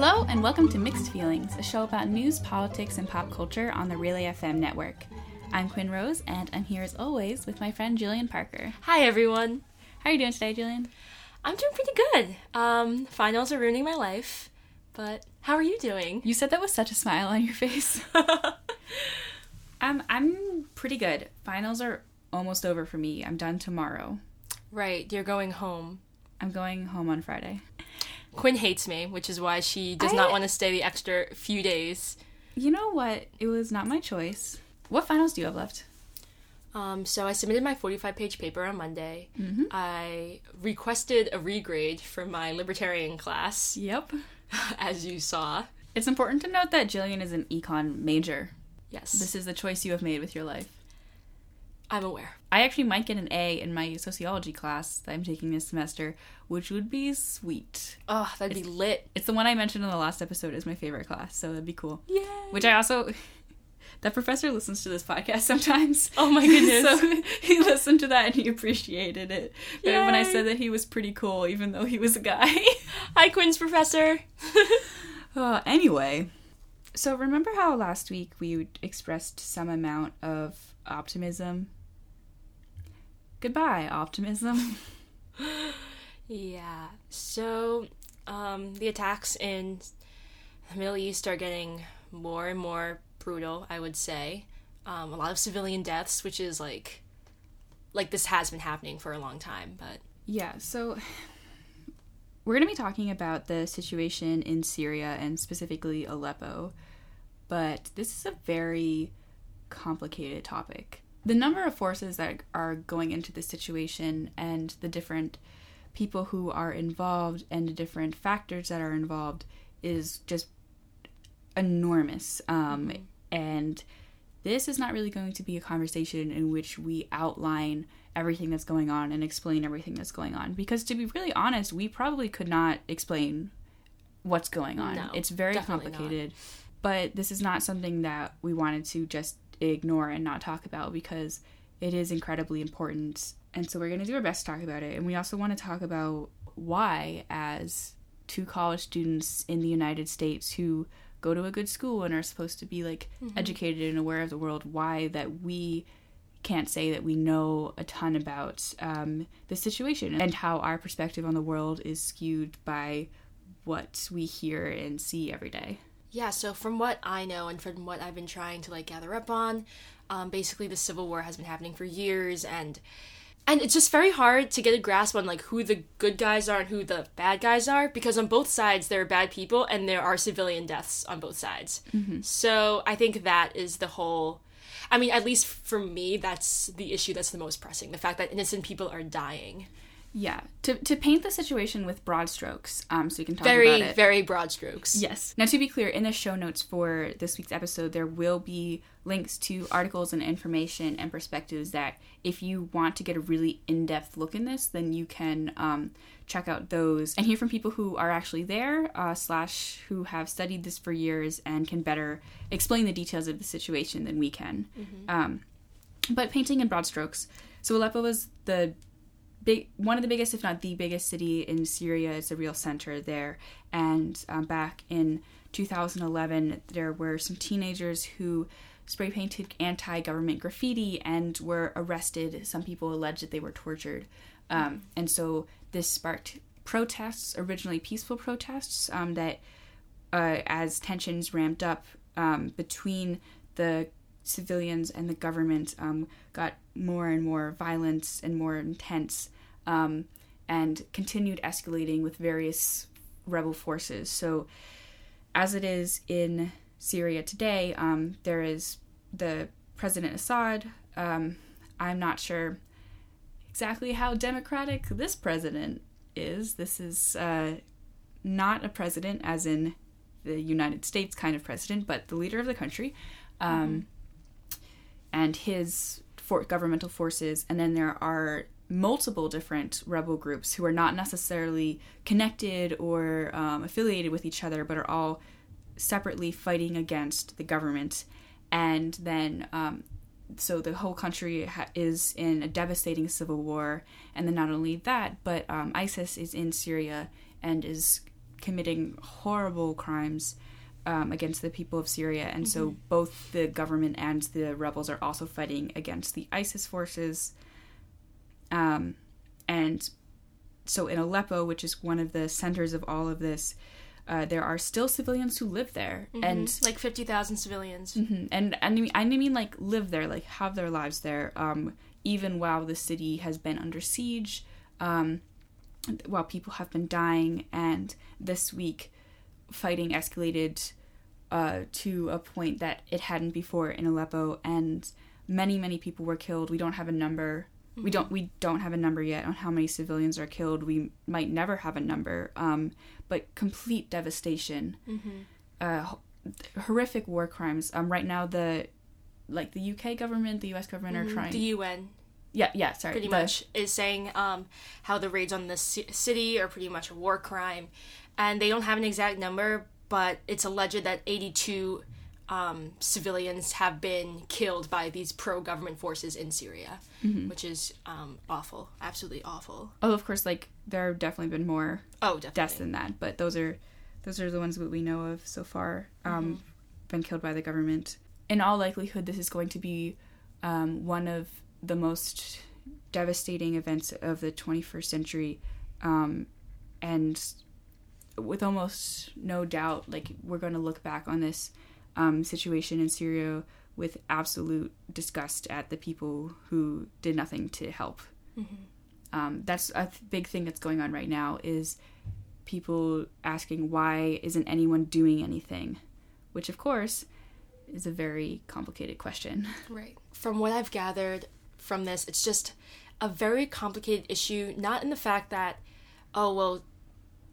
Hello, and welcome to Mixed Feelings, a show about news, politics, and pop culture on the Relay FM network. I'm Quinn Rose, and I'm here as always with my friend Jillian Parker. Hi, everyone. How are you doing today, Jillian? I'm doing pretty good. Um, finals are ruining my life, but how are you doing? You said that with such a smile on your face. um, I'm pretty good. Finals are almost over for me. I'm done tomorrow. Right, you're going home. I'm going home on Friday. Quinn hates me, which is why she does I- not want to stay the extra few days. You know what? It was not my choice. What finals do you have left? Um, so I submitted my 45 page paper on Monday. Mm-hmm. I requested a regrade from my libertarian class, Yep. as you saw. It's important to note that Jillian is an econ major. Yes, This is the choice you have made with your life. I'm aware. I actually might get an A in my sociology class that I'm taking this semester, which would be sweet. Oh, that'd be lit. It's the one I mentioned in the last episode as my favorite class, so that'd be cool. Yeah. Which I also that professor listens to this podcast sometimes. Oh my goodness. so he listened to that and he appreciated it. And When I said that he was pretty cool, even though he was a guy. Hi, Quinn's professor. Uh, anyway, so remember how last week we expressed some amount of optimism? Goodbye, optimism. Yeah. So, um, the attacks in the Middle East are getting more and more brutal. I would say, um, a lot of civilian deaths, which is like, like this has been happening for a long time. But Yeah, so we're going to be talking about the situation in Syria and specifically Aleppo, but this is a very complicated topic. The number of forces that are going into this situation and the different people who are involved and the different factors that are involved is just enormous. Um, And this is not really going to be a conversation in which we outline everything that's going on and explain everything that's going on. Because to be really honest, we probably could not explain what's going on. No, it's very definitely not. complicated. But this is not something that we wanted to just ignore and not talk about because it is incredibly important. And so we're going to do our best to talk about it. And we also want to talk about why, as two college students in the United States who go to a good school and are supposed to be like educated and aware of the world, why that we can't say that we know a ton about um, the situation and how our perspective on the world is skewed by what we hear and see every day. Yeah, so from what I know and from what I've been trying to like gather up on, um, basically the civil war has been happening for years and. And it's just very hard to get a grasp on like who the good guys are and who the bad guys are because on both sides there are bad people and there are civilian deaths on both sides. So I think that is the whole. I mean, at least for me, that's the issue that's the most pressing: the fact that innocent people are dying. Yeah, to, to paint the situation with broad strokes, um, so we can talk Very, about it. Very, very broad strokes. Yes. Now, to be clear, in the show notes for this week's episode, there will be links to articles and information and perspectives that, if you want to get a really in depth look in this, then you can um, check out those and hear from people who are actually there, uh, slash, who have studied this for years and can better explain the details of the situation than we can. Um, but painting in broad strokes. So Aleppo was the big one of the biggest, if not the biggest city in Syria. It's a real center there. And um, back in 2011, there were some teenagers who spray painted anti-government graffiti and were arrested. Some people allege that they were tortured, um, and so this sparked protests, originally peaceful protests, um, that uh, as tensions ramped up um, between the civilians and the government um, got more and more violent and more intense um, and continued escalating with various rebel forces. So, as it is in Syria today, um, there is the President Assad. Um, I'm not sure exactly how democratic this president is. This is uh, not a president, as in the United States kind of president, but the leader of the country, um, and his for- governmental forces. And then there are multiple different rebel groups who are not necessarily connected or um, affiliated with each other, but are all separately fighting against the government. And then, um, so the whole country ha- is in a devastating civil war. And then, not only that, but um, ISIS is in Syria and is committing horrible crimes um, against the people of Syria, and so both the government and the rebels are also fighting against the ISIS forces. Um, and so in Aleppo, which is one of the centers of all of this, uh, there are still civilians who live there, and like 50,000 civilians. Mhm. And and I mean, I mean like live there, like have their lives there, um, even while the city has been under siege, um, while people have been dying, and this week, fighting escalated uh, to a point that it hadn't before in Aleppo, and many many people were killed. We don't have a number. We don't we don't have a number yet on how many civilians are killed. We might never have a number, um, but complete devastation uh, ho- horrific war crimes. Um, right now the like the UK government, the US government are trying. The UN yeah, yeah. Sorry, pretty the- much is saying um, how the raids on the ci- city are pretty much a war crime, and they don't have an exact number, but it's alleged that 82 um, civilians have been killed by these pro-government forces in Syria, Mm-hmm. which is um, awful, absolutely awful. Oh, of course. Like there have definitely been more Oh, definitely. deaths than that, but those are those are the ones that we know of so far. Um, been killed by the government. In all likelihood, this is going to be um, one of the most devastating events of the 21st century, um, and with almost no doubt, like we're going to look back on this um, situation in Syria with absolute disgust at the people who did nothing to help. Um, that's a th- big thing that's going on right now is people asking why isn't anyone doing anything, which of course is a very complicated question. Right. From what I've gathered from this, it's just a very complicated issue, not in the fact that, oh, well,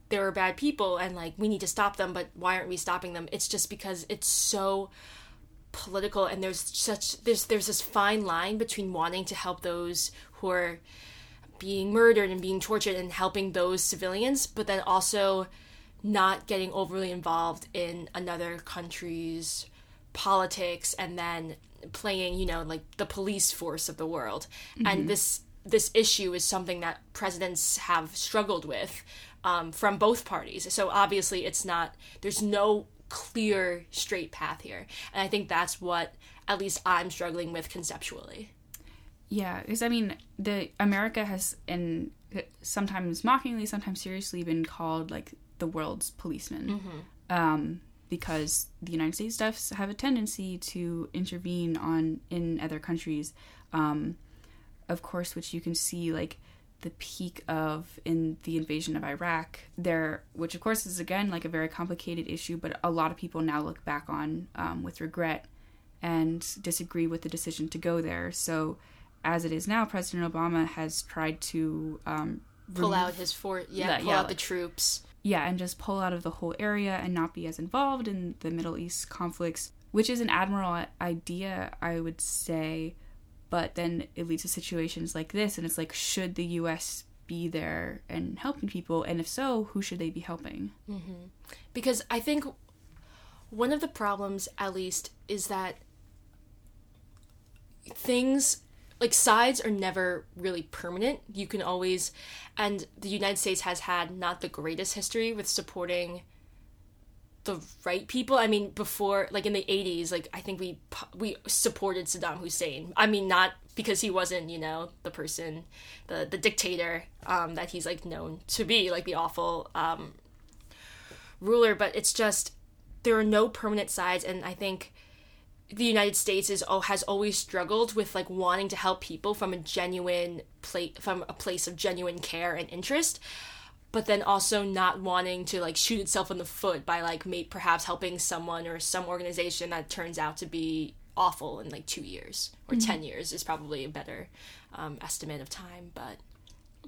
there are bad people and like we need to stop them, but why aren't we stopping them? It's just because it's so political and there's such there's there's this fine line between wanting to help those who are being murdered and being tortured and helping those civilians, but then also not getting overly involved in another country's politics and then playing, you know, like the police force of the world. And mm-hmm. this this issue is something that presidents have struggled with um, from both parties. So obviously, it's not. There's no clear straight path here, and I think that's what at least I'm struggling with conceptually. Yeah, because I mean, the America has, and sometimes mockingly, sometimes seriously, been called like the world's policeman, um, because the United States does have a tendency to intervene on in other countries, um, of course, which you can see like the peak of in the invasion of Iraq there which of course is again like a very complicated issue but a lot of people now look back on um, with regret and disagree with the decision to go there so as it is now President Obama has tried to um, Pull remove- out his for yeah, Yeah, pull yeah, out the troops. yeah, and just pull out of the whole area and not be as involved in the Middle East conflicts, which is an admirable idea, I would say. But then it leads to situations like this, and it's like, should the U.S. be there and helping people? And if so, who should they be helping? Mm-hmm. because I think one of the problems, at least, is that things like sides are never really permanent. You can always, and the United States has had not the greatest history with supporting the right people. I mean, before like in the '80s, like I think we we supported Saddam Hussein. I mean, not because he wasn't, you know, the person, the the dictator um, that he's like known to be, like the awful um, ruler, but it's just there are no permanent sides, and I think the United States is oh has always struggled with like wanting to help people from a genuine place from a place of genuine care and interest, but then also not wanting to like shoot itself in the foot by like may perhaps helping someone or some organization that turns out to be awful in like two years or ten years is probably a better um, estimate of time, but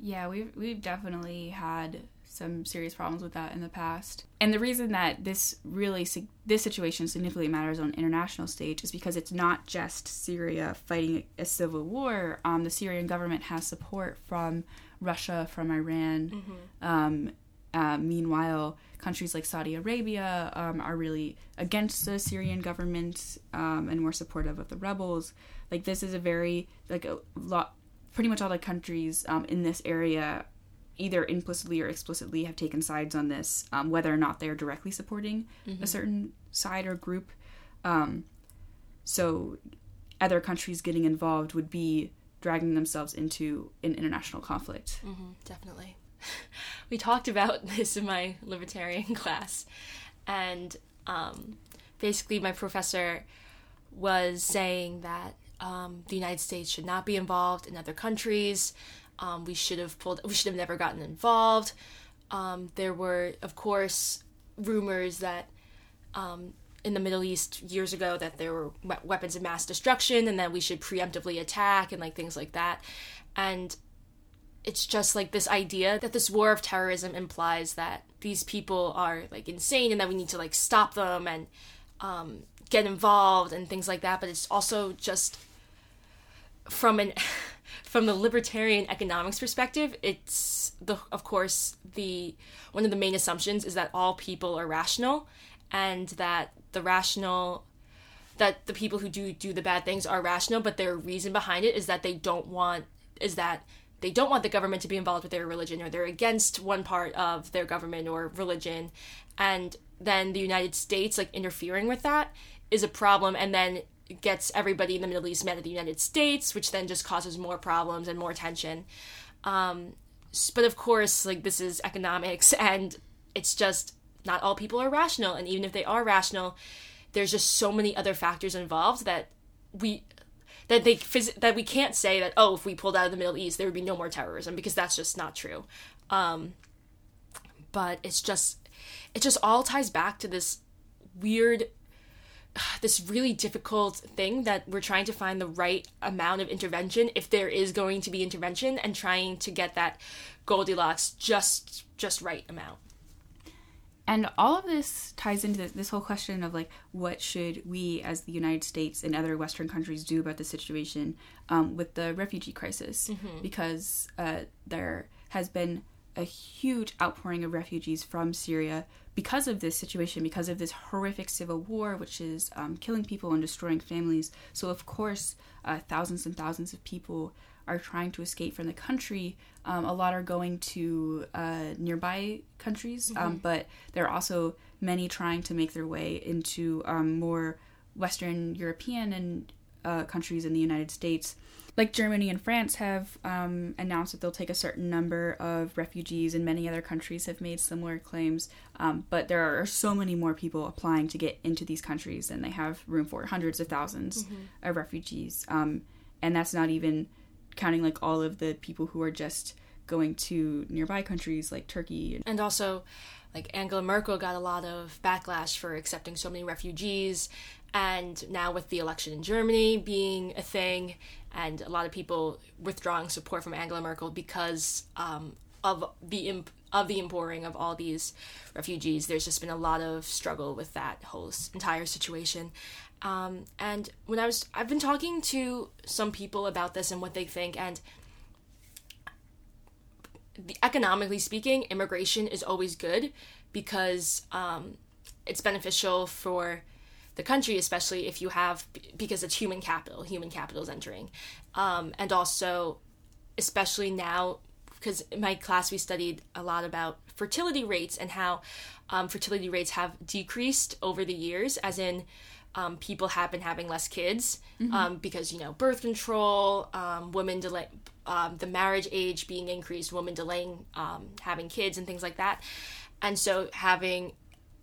Yeah, we've we've definitely had some serious problems with that in the past. And the reason that this really this situation significantly matters on international stage is because it's not just Syria fighting a civil war. Um, the Syrian government has support from Russia, from Iran. Um, uh, meanwhile, countries like Saudi Arabia um, are really against the Syrian government um, and more supportive of the rebels. Like this is a very like a lot, pretty much all the countries um, in this area either implicitly or explicitly have taken sides on this, um, whether or not they're directly supporting Mm-hmm. a certain side or group. Um, so, other countries getting involved would be dragging themselves into an international conflict. Mm-hmm. Definitely. We talked about this in my libertarian class, and um, basically, my professor was saying that um, the United States should not be involved in other countries. Um, we should have pulled. We should have never gotten involved. Um, there were, of course, rumors that um, in the Middle East years ago that there were weapons of mass destruction and that we should preemptively attack and like things like that. And it's just like this idea that this war of terrorism implies that these people are like insane and that we need to like stop them and um, get involved and things like that. But it's also just from an from the libertarian economics perspective, it's the of course the one of the main assumptions is that all people are rational and that the rational that the people who do do the bad things are rational, but their reason behind it is that they don't want is that they don't want the government to be involved with their religion or they're against one part of their government or religion and then the United States like interfering with that is a problem and then gets everybody in the Middle East mad at the United States, which then just causes more problems and more tension. Um, but of course, like this is economics, and it's just not all people are rational, and even if they are rational, there's just so many other factors involved that we that they phys- that we can't say that oh if we pulled out of the Middle East there would be no more terrorism because that's just not true. Um, but it's just it just all ties back to this weird this really difficult thing that we're trying to find the right amount of intervention if there is going to be intervention and trying to get that goldilocks just just right amount And all of this ties into this, this whole question of like, what should we as the United States and other Western countries do about the situation um, with the refugee crisis? Because uh, there has been a huge outpouring of refugees from Syria because of this situation, because of this horrific civil war, which is um, killing people and destroying families. So, of course, uh, thousands and thousands of people are trying to escape from the country. Um, a lot are going to uh, nearby countries, um, but there are also many trying to make their way into um, more Western European and uh, countries in the United States. Like Germany and France have um, announced that they'll take a certain number of refugees, and many other countries have made similar claims. Um, but there are so many more people applying to get into these countries than they have room for hundreds of 1000s of refugees. Um, and that's not even counting like all of the people who are just going to nearby countries like Turkey. and also like Angela Merkel got a lot of backlash for accepting so many refugees and now with the election in Germany being a thing and a lot of people withdrawing support from Angela Merkel because um, of the imp- of the importing of all these refugees there's just been a lot of struggle with that whole entire situation um, and when I was I've been talking to some people about this and what they think and the, economically speaking, immigration is always good because um, it's beneficial for the country, especially if you have because it's human capital. Human capital is entering, um, and also, especially now, because in my class we studied a lot about fertility rates and how um, fertility rates have decreased over the years, as in. Um, people have been having less kids um, because you know birth control, um, women delay, um, the marriage age being increased, women delaying um, having kids and things like that, and so having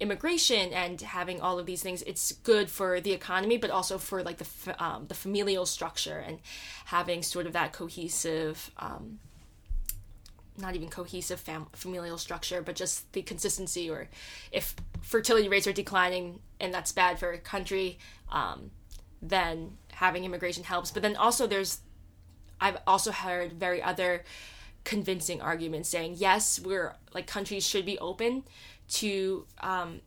immigration and having all of these things, it's good for the economy, but also for like the f- um, the familial structure and having sort of that cohesive. Not even cohesive fam- familial structure, but just the consistency. Or if fertility rates are declining and that's bad for a country, um, then having immigration helps. But then also there's, I've also heard very other convincing arguments saying yes, we're like countries should be open to um,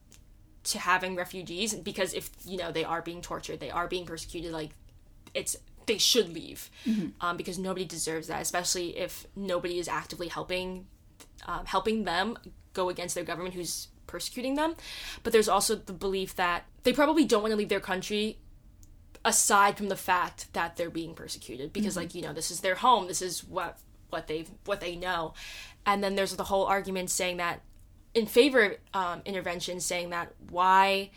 to having refugees because if you know they are being tortured, they are being persecuted, like it's they should leave um, because nobody deserves that, especially if nobody is actively helping um, helping them go against their government who's persecuting them. But there's also the belief that they probably don't want to leave their country aside from the fact that they're being persecuted because like you know this is their home this is what what they've what they know. And then there's the whole argument saying that in favor of um, intervention saying that why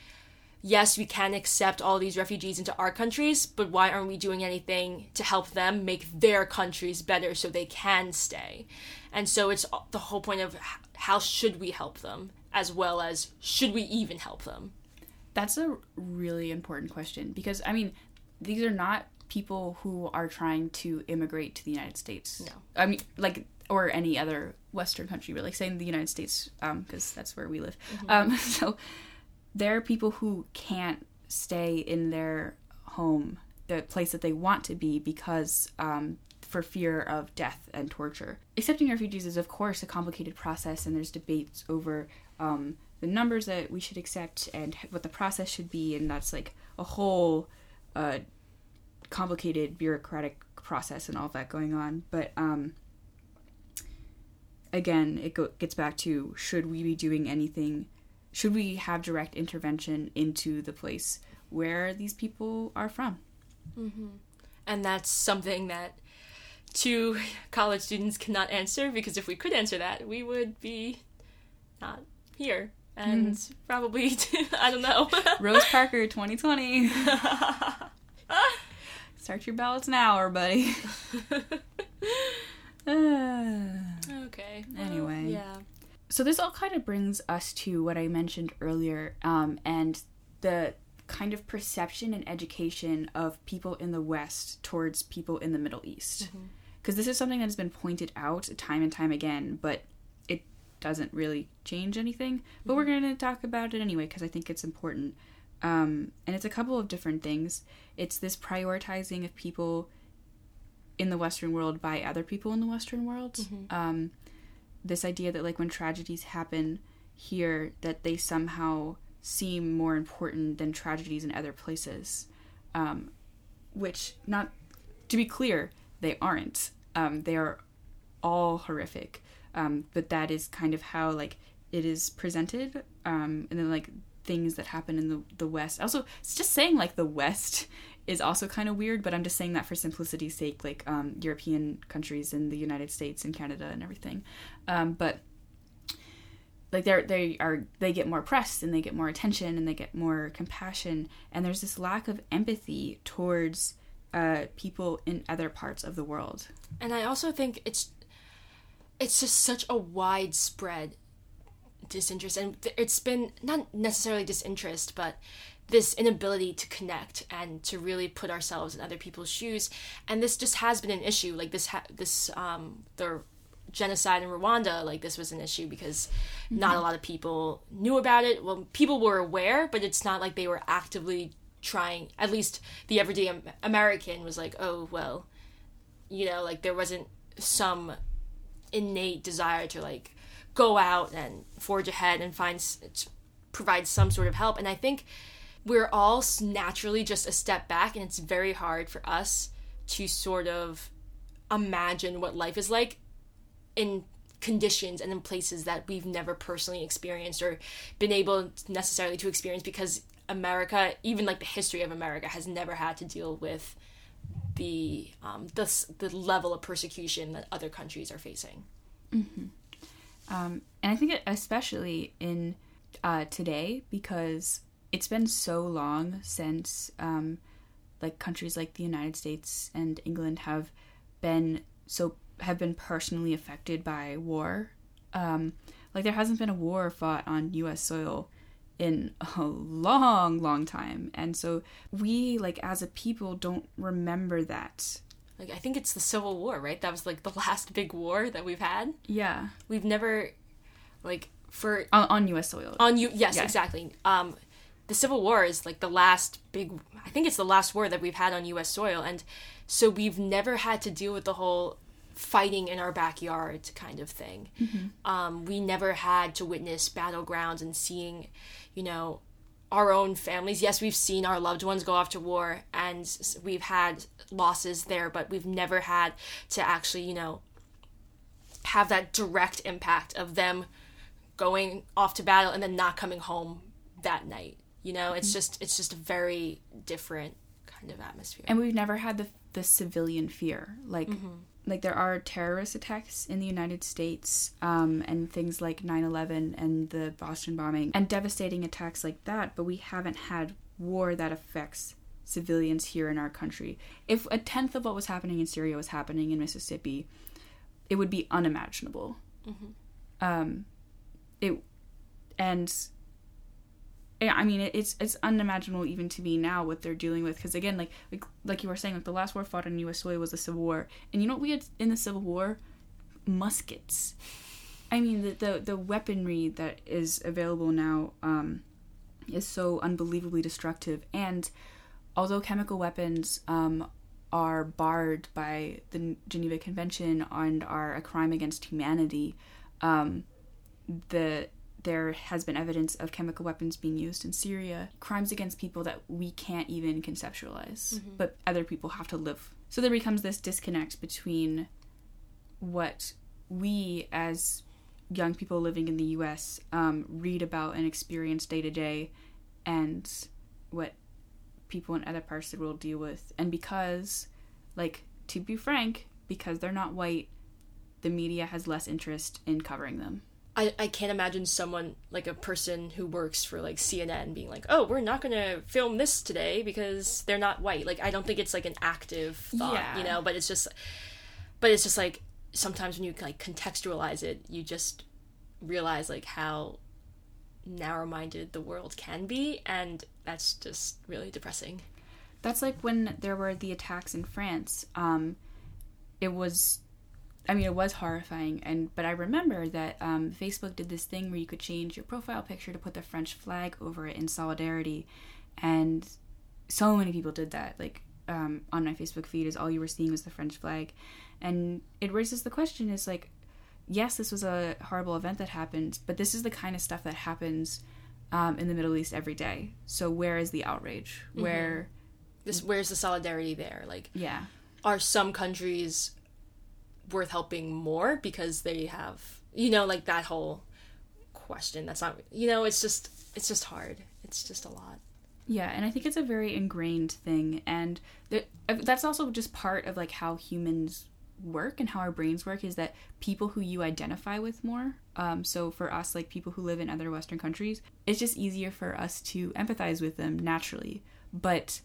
yes we can accept all these refugees into our countries but why aren't we doing anything to help them make their countries better so they can stay and so it's the whole point of how should we help them as well as should we even help them That's a really important question because I mean, these are not people who are trying to immigrate to the United States. No. I mean, like or any other Western country, really. Saying the United States because that's where we live. Um, so there are people who can't stay in their home, the place that they want to be, because um, for fear of death and torture. Accepting refugees is, of course, a complicated process, and there's debates over um, the numbers that we should accept and what the process should be, and that's like a whole uh, complicated bureaucratic process and all that going on. But um, again, it go- gets back to should we be doing anything? Should we have direct intervention into the place where these people are from? Mm-hmm. and that's something that two college students cannot answer because if we could answer that we would be not here and mm-hmm. probably i don't know Rose Parker 2020. Start your ballots now, everybody. Okay well, Anyway. yeah so this all kind of brings us to what I mentioned earlier, um, and the kind of perception and education of people in the West towards people in the Middle East. Because this is something that has been pointed out time and time again, but it doesn't really change anything. But we're going to talk about it anyway because I think it's important. Um, and it's a couple of different things. It's this prioritizing of people in the Western world by other people in the Western world. Um, this idea that like when tragedies happen here that they somehow seem more important than tragedies in other places. Um, which not to be clear they aren't. Um, they are all horrific. Um, but that is kind of how like it is presented um, and then like things that happen in the, the west. Also it's just saying like the west is also kind of weird but i'm just saying that for simplicity's sake like um, european countries and the united states and canada and everything. Um, but like they're they are they get more press and they get more attention and they get more compassion. And there's this lack of empathy towards uh, people in other parts of the world. And i also think it's it's just such a widespread disinterest and it's been not necessarily disinterest but this inability to connect and to really put ourselves in other people's shoes. And this just has been an issue like this ha- this um the genocide in Rwanda like this was an issue because not a lot of people knew about it. Well people were aware but it's not like they were actively trying at least the everyday American was like oh well you know like there wasn't some innate desire to like go out and forge ahead and find provide some sort of help. And i think we're all naturally just a step back and it's very hard for us to sort of imagine what life is like in conditions and in places that we've never personally experienced or been able necessarily to experience because america even like the history of america has never had to deal with the um, the, the level of persecution that other countries are facing. Um, and I think especially in uh, today because it's been so long since um, like countries like the United States and England have been so have been personally affected by war. Um, like there hasn't been a war fought on U.S. soil in a long, long time, and so we like as a people don't remember that. like i think it's the civil war right that was like the last big war that we've had Yeah, we've never like for on, on U.S. soil. on you yes Yeah. exactly um the civil war is like the last big i think it's the last war that we've had on us soil and so we've never had to deal with the whole fighting in our backyard kind of thing. Um, we never had to witness battlegrounds and seeing you know our own families. Yes we've seen our loved ones go off to war and we've had losses there but we've never had to actually you know have that direct impact of them going off to battle and then not coming home that night. You know, it's just it's just a very different kind of atmosphere. and we've never had the the civilian fear like like there are terrorist attacks in the United States um, and things like 9/11 and the Boston bombing and devastating attacks like that, but we haven't had war that affects civilians here in our country. If a tenth of what was happening in Syria was happening in Mississippi, it would be unimaginable. Um, it and I mean, it's it's unimaginable even to me now what they're dealing with. Because again, like like like you were saying, like the last war fought in U.S. soil was the Civil War, and you know what we had in the Civil War? Muskets. I mean, the the, the weaponry that is available now um, is so unbelievably destructive. And although chemical weapons um, are barred by the Geneva Convention and are a crime against humanity, um, the there has been evidence of chemical weapons being used in Syria, crimes against people that we can't even conceptualize, but other people have to live. So there becomes this disconnect between what we as young people living in the US um, read about and experience day to day and what people in other parts of the world deal with. And because, like, to be frank, because they're not white, the media has less interest in covering them. I, I can't imagine someone like a person who works for like CNN being like, oh, we're not gonna film this today because they're not white. Like I don't think it's like an active thought, Yeah. you know. But it's just, but it's just like sometimes when you like contextualize it, you just realize like how narrow-minded the world can be, and that's just really depressing. That's like when there were the attacks in France. Um, it was, I mean, it was horrifying. And but I remember that um, Facebook did this thing where you could change your profile picture to put the French flag over it in solidarity, and so many people did that. Like um, on my Facebook feed, is all you were seeing was the French flag, and it raises the question: is like, yes, this was a horrible event that happened, but this is the kind of stuff that happens. Um, in the Middle East every day. So where is the outrage? Where This where's the solidarity there? Like yeah. are some countries worth helping more because they have you know like that whole question that's not you know it's just it's just hard it's just a lot Yeah, and I think it's a very ingrained thing, and th- that's also just part of like how humans work and how our brains work is that people who you identify with more. Um, so for us, like people who live in other Western countries, it's just easier for us to empathize with them naturally. But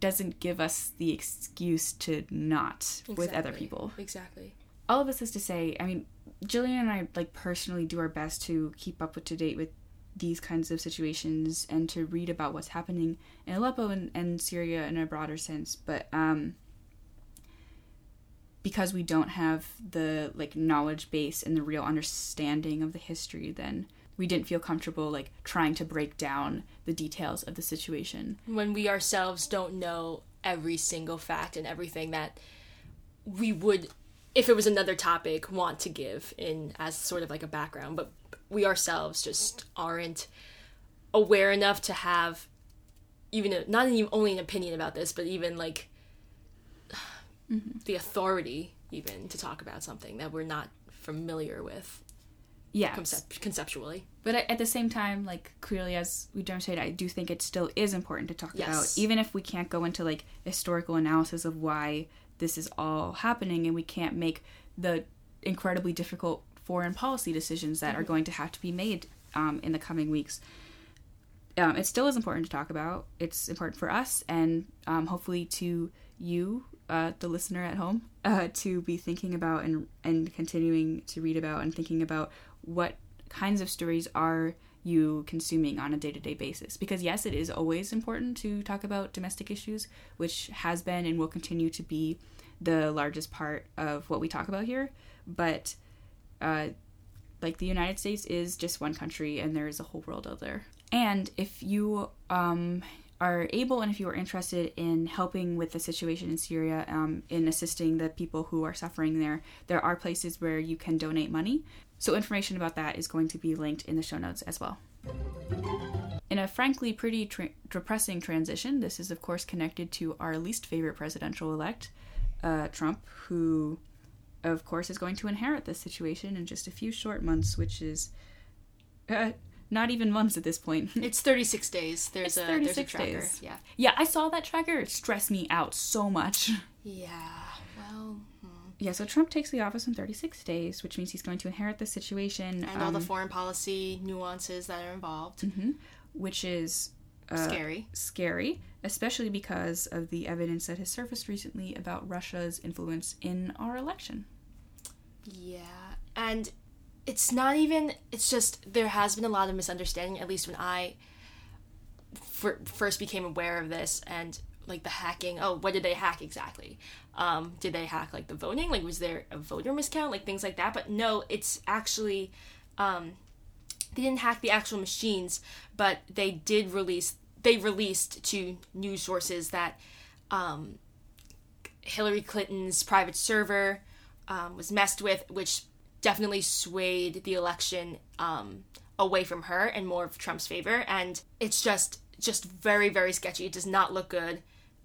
doesn't give us the excuse to not with other people exactly all of this is to say, I mean, Jillian and I like personally do our best to keep up with to date with these kinds of situations and to read about what's happening in Aleppo and, and Syria in a broader sense. But um, because we don't have the like knowledge base and the real understanding of the history, then we didn't feel comfortable like trying to break down the details of the situation. when we ourselves don't know every single fact and everything that we would if it was another topic want to give in as sort of like a background but we ourselves just aren't aware enough to have even a, not even only an opinion about this but even like mm-hmm. the authority even to talk about something that we're not familiar with Yeah, concep- conceptually But at the same time, like clearly as we demonstrated, I do think it still is important to talk Yes. about, even if we can't go into like historical analysis of why this is all happening, and we can't make the incredibly difficult foreign policy decisions that are going to have to be made um, in the coming weeks. Um, it still is important to talk about. It's important for us, and um, hopefully to you, uh, the listener at home, uh, to be thinking about and and continuing to read about and thinking about what kinds of stories are you consuming on a day-to-day basis. Because yes it is always important to talk about domestic issues which has been and will continue to be the largest part of what we talk about here. But uh, like the united states is just one country and there is a whole world out there. And if you um, are able and if you are interested in helping with the situation in syria um, in assisting the people who are suffering there there are places where you can donate money so information about that is going to be linked in the show notes as well. In a frankly pretty tra- depressing transition, this is of course connected to our least favorite presidential elect, uh, Trump, who of course is going to inherit this situation in just a few short months, which is uh, not even months at this point. it's 36 days there's It's a there's a 36 tracker days. yeah yeah, I saw that tracker. It stressed me out so much. Yeah, well. Yeah, so Trump takes the office in 36 days, which means he's going to inherit the situation. and all the um, foreign policy nuances that are involved. mhm, which is uh, Scary. scary, especially because of the evidence that has surfaced recently about Russia's influence in our election. Yeah, and it's not even. It's just there has been a lot of misunderstanding. At least when I fir- first became aware of this and like the hacking. Oh, what did they hack exactly? Um, did they hack like the voting? Like, was there a voter miscount? Like things like that. But no, it's actually. Um, they didn't hack the actual machines, but they did release. They released to news sources that um, Hillary Clinton's private server um, was messed with, which definitely swayed the election um, away from her and more of Trump's favor. And it's just just very very sketchy. It does not look good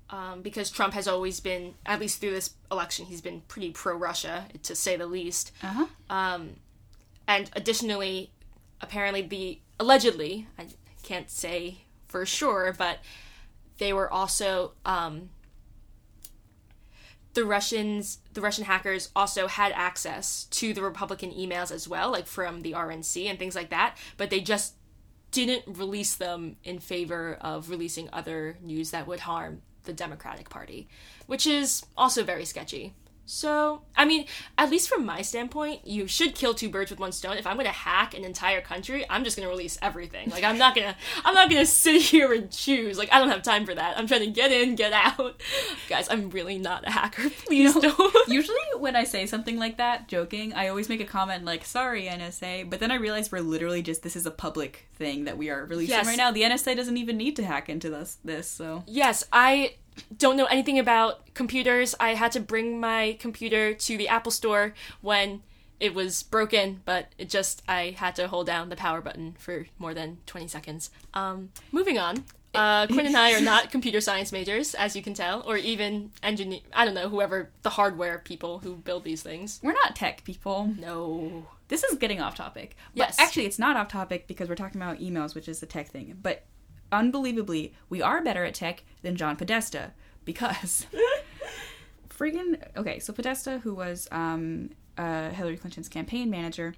um, because Trump has always been, at least through this election, he's been pretty pro Russia to say the least. Uh huh. Um, and additionally, apparently the allegedly, I can't say for sure, but they were also um, the Russians, the Russian hackers also had access to the Republican emails as well, like from the RNC and things like that, but they just didn't release them in favor of releasing other news that would harm the Democratic Party, which is also very sketchy. So, I mean, at least from my standpoint, you should kill two birds with one stone. If I'm going to hack an entire country, I'm just going to release everything. Like I'm not going to I'm not going to sit here and choose. Like I don't have time for that. I'm trying to get in, get out. Guys, I'm really not a hacker. Please don't. Usually, when I say something like that, joking, I always make a comment like, sorry, NSA. But then I realize we're literally just, this is a public thing that we are releasing Yes. right now. The NSA doesn't even need to hack into this, this so. Yes, I don't know anything about computers. I had to bring my computer to the Apple store when it was broken, but it just I had to hold down the power button for more than 20 seconds. Um moving on. Uh, Quinn and I are not computer science majors, as you can tell, or even engineer. I don't know, whoever the hardware people who build these things. We're not tech people. No. This is getting off topic. But Yes. actually, it's not off topic because we're talking about emails, which is the tech thing. But unbelievably, we are better at tech than John Podesta because friggin' okay. So Podesta, who was um, uh, Hillary Clinton's campaign manager,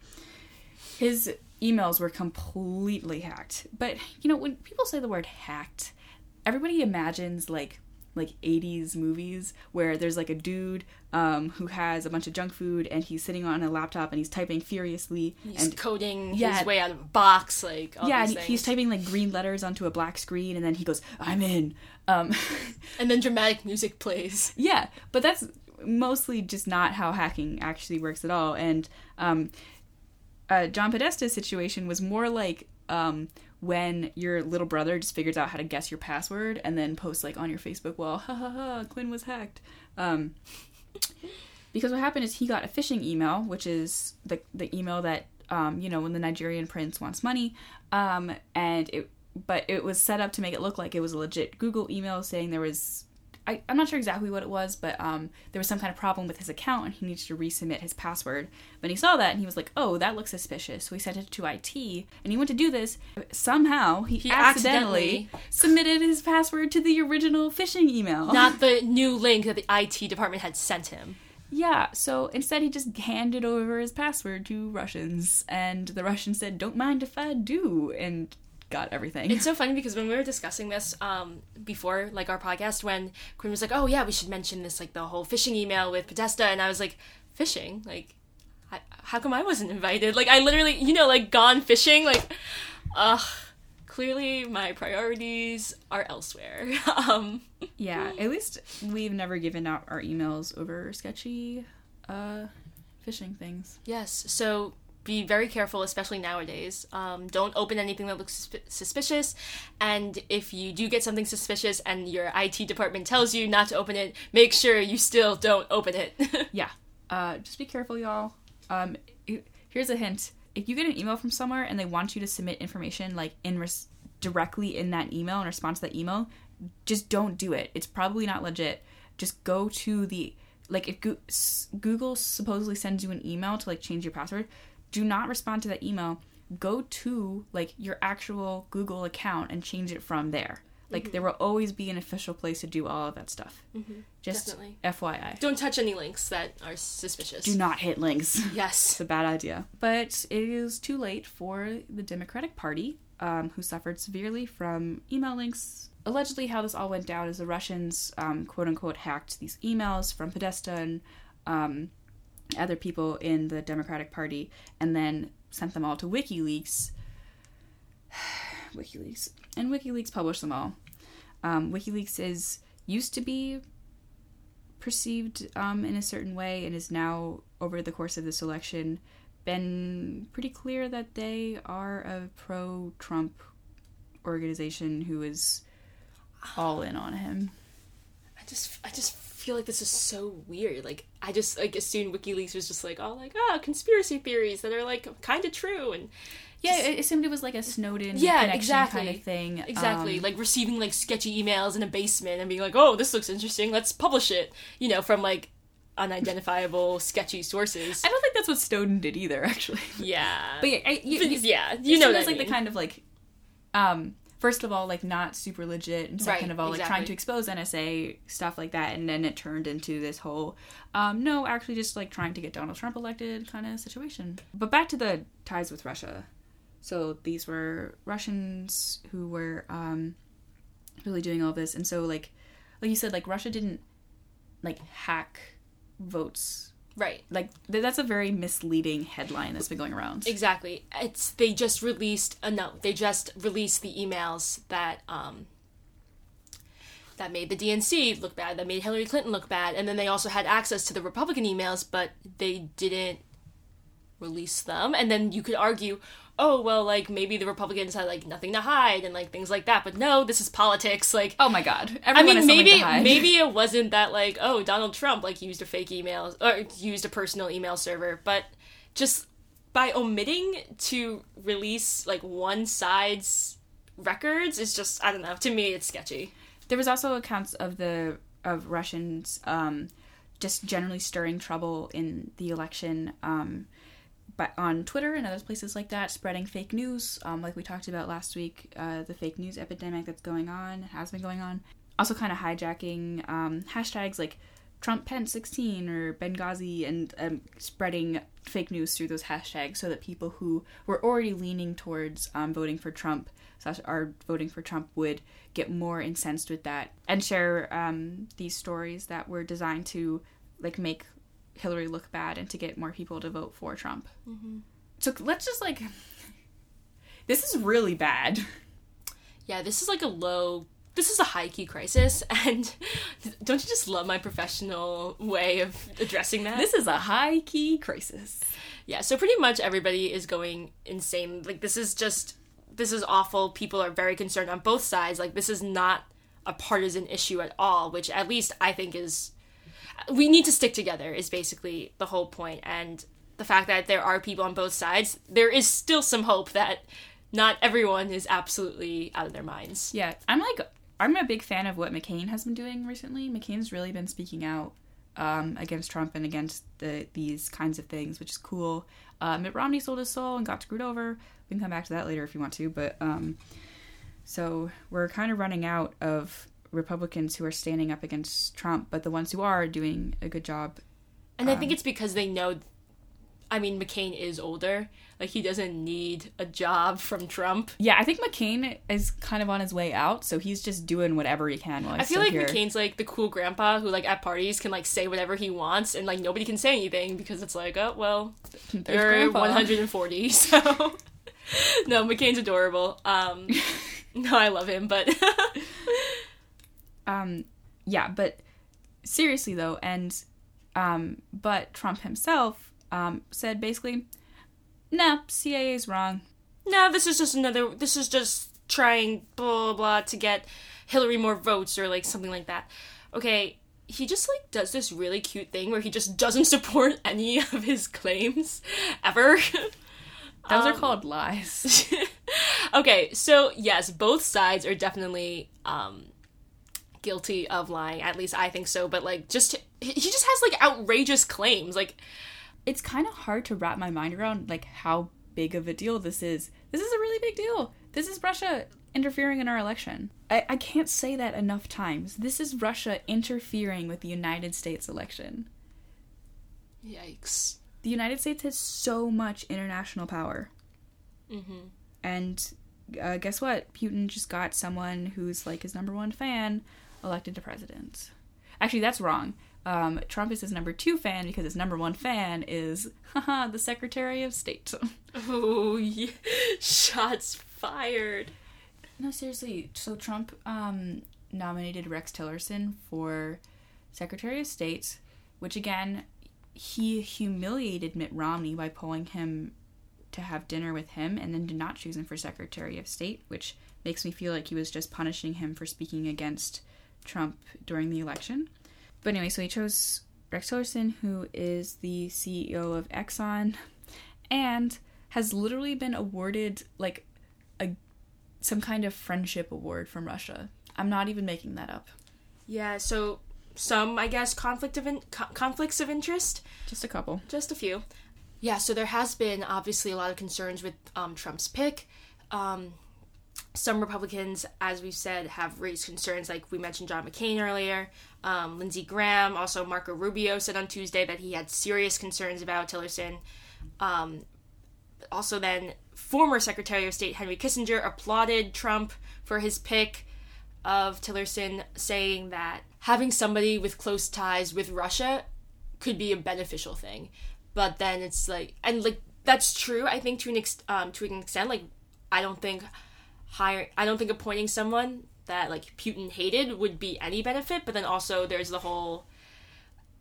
his emails were completely hacked. But you know, when people say the word hacked, everybody imagines like like 80s movies where there's like a dude um, who has a bunch of junk food and he's sitting on a laptop and he's typing furiously He's and coding Yeah. his way out of a box, like yeah he's typing like green letters onto a black screen and then he goes i'm in um, and then dramatic music plays. yeah but that's mostly just not how hacking actually works at all and um, uh, john podesta's situation was more like um, when your little brother just figures out how to guess your password and then posts like on your facebook wall ha ha ha quinn was hacked. Um, because what happened is he got a phishing email which is the, the email that um, you know when the nigerian prince wants money. Um, and it but it was set up to make it look like it was a legit google email saying there was I, I'm not sure exactly what it was, but um, there was some kind of problem with his account and he needed to resubmit his password. But he saw that and he was like, oh, that looks suspicious. So he sent it to IT and he went to do this. Somehow he, He accidentally, accidentally- submitted his password to the original phishing email. Not the new link that the IT department had sent him. yeah, so instead he just handed over his password to Russians and the Russians said, don't mind if I do, and got everything. It's so funny because when we were discussing this um, before, like our podcast, when Quinn was like, "Oh yeah, we should mention this, like the whole phishing email with Podesta," and I was like, "Fishing? Like, I, how come I wasn't invited? Like, I literally, you know, like gone fishing. Like, ugh. Clearly, my priorities are elsewhere. um, Yeah, at least we've never given out our emails over sketchy uh phishing things. yes, so be very careful, especially nowadays. Um, don't open anything that looks suspi- suspicious. And if you do get something suspicious and your IT department tells you not to open it, make sure you still don't open it. Yeah. Uh just be careful y'all. Um here's a hint. If you get an email from somewhere and they want you to submit information like in res- directly in that email in response to that email, just don't do it. It's probably not legit. Just go to the like if Google supposedly sends you an email to like change your password, do not respond to that email. Go to like your actual Google account and change it from there. Like there will always be an official place to do all of that stuff. Just Definitely. FYI. Don't touch any links that are suspicious. Do not hit links. Yes. It's a bad idea. But it is too late for the Democratic Party, um, who suffered severely from email links. Allegedly, how this all went down is the Russians, um, quote unquote, hacked these emails from Podesta and um, other people in the Democratic Party and then sent them all to WikiLeaks. WikiLeaks. And WikiLeaks published them all. Um, WikiLeaks is used to be perceived um, in a certain way and is now, over the course of this election, been pretty clear that they are a pro Trump organization who is all in on him. I just I just feel like this is so weird. Like I just like assumed WikiLeaks was just like all like oh conspiracy theories that are like kind of true and Yeah, I assumed it was like a Snowden Yeah, connection exactly. kind of thing. exactly Um, like receiving like sketchy emails in a basement and being like oh this looks interesting let's publish it you know from like unidentifiable sketchy sources. I don't think that's what Snowden did either, actually. Yeah, But yeah, I, you, you, yeah, you know it I like the kind of like, um, first of all, like not super legit, and second Right, of all, like trying to expose NSA stuff like that, and then it turned into this whole, um, no, actually just like trying to get Donald Trump elected kind of situation. But back to the ties with Russia. So these were Russians who were um, really doing all this, and so like, like you said, like Russia didn't like hack votes. Right. Like th- that's a very misleading headline that's been going around. Exactly. It's they just released uh, no, they just released the emails that um that made the DNC look bad, that made Hillary Clinton look bad, and then they also had access to the Republican emails, but they didn't release them. And then you could argue, oh well, like maybe the Republicans had like nothing to hide and like things like that. But no, this is politics. Like Oh my god. I Everyone mean, has something maybe maybe it wasn't that like oh Donald Trump like used a fake email or used a personal email server, but just by omitting to release like one side's records is just I don't know. To me, it's sketchy. there was also accounts of the of Russians um, just generally stirring trouble in the election um, but on Twitter and other places like that, spreading fake news, um, like we talked about last week, uh, the fake news epidemic that's going on, has been going on. Also, kind of hijacking um, hashtags like Trump Pence 16 or Benghazi and um, spreading fake news through those hashtags so that people who were already leaning towards um, voting for Trump slash are voting for Trump would get more incensed with that and share um, these stories that were designed to like make Hillary look bad and to get more people to vote for Trump. Mm-hmm. So let's just like this is really bad. Yeah, this is like a low. This is a high key crisis, and don't you just love my professional way of addressing that? This is a high key crisis. Yeah, so pretty much everybody is going insane. Like this is just this is awful. People are very concerned on both sides. Like this is not a partisan issue at all, which at least I think is we need to stick together is basically the whole point and the fact that there are people on both sides, there is still some hope that not everyone is absolutely out of their minds. Yeah, I'm like I'm a big fan of what McCain has been doing recently. McCain's really been speaking out um, against Trump and against the these kinds of things, which is cool. Uh, Mitt Romney sold his soul and got screwed over. We can come back to that later if you want to, but um, so we're kind of running out of Republicans who are standing up against Trump, but the ones who are doing a good job. And I think it's because they know I mean McCain is older. Like he doesn't need a job from Trump. Yeah, I think McCain is kind of on his way out, so he's just doing whatever he can while he's I feel still like here. McCain's like the cool grandpa who like at parties can like say whatever he wants and like nobody can say anything because it's like, oh well, There's you're Grandpa. 140, so no, McCain's adorable. Um, no, I love him, but um yeah but seriously though and um but trump himself um said basically nah cia is wrong no, this is just another. This is just trying blah blah blah to get Hillary more votes or like something like that. Okay. He just like does this really cute thing where he just doesn't support any of his claims ever. those are Um, called lies okay, so yes, both sides are definitely um guilty of lying. At least I think so, but like just he just has like outrageous claims. Like it's kind of hard to wrap my mind around like how big of a deal this is this is a really big deal this is russia interfering in our election. I, I can't say that enough times. This is Russia interfering with the United States election. Yikes. The United States has so much international power. Mm-hmm. And uh, guess what? Putin just got someone who's like his number one fan elected to president. Actually, that's wrong. Um, Trump is his number two fan because his number one fan is haha, the Secretary of State. Oh, yeah. shots fired. no, seriously. So Trump um, nominated Rex Tillerson for Secretary of State, which again, he humiliated Mitt Romney by pulling him to have dinner with him and then did not choose him for Secretary of State, which makes me feel like he was just punishing him for speaking against Trump during the election. But anyway, so he chose Rex Tillerson, who is the CEO of Exxon, and has literally been awarded like a some kind of friendship award from Russia. I'm not even making that up. Yeah, so some, I guess, conflict of in- co- conflicts of interest. Just a couple. Just a few. Yeah, so there has been obviously a lot of concerns with um, Trump's pick. Um, some Republicans, as we've said, have raised concerns, like we mentioned John McCain earlier. Um, Lindsey Graham, also Marco Rubio, said on Tuesday that he had serious concerns about Tillerson. Um, also, then former Secretary of State Henry Kissinger applauded Trump for his pick of Tillerson, saying that having somebody with close ties with Russia could be a beneficial thing. But then it's like, and like that's true. I think to an ex- um, to an extent, like I don't think hire I don't think appointing someone that like Putin hated would be any benefit. But then also there's the whole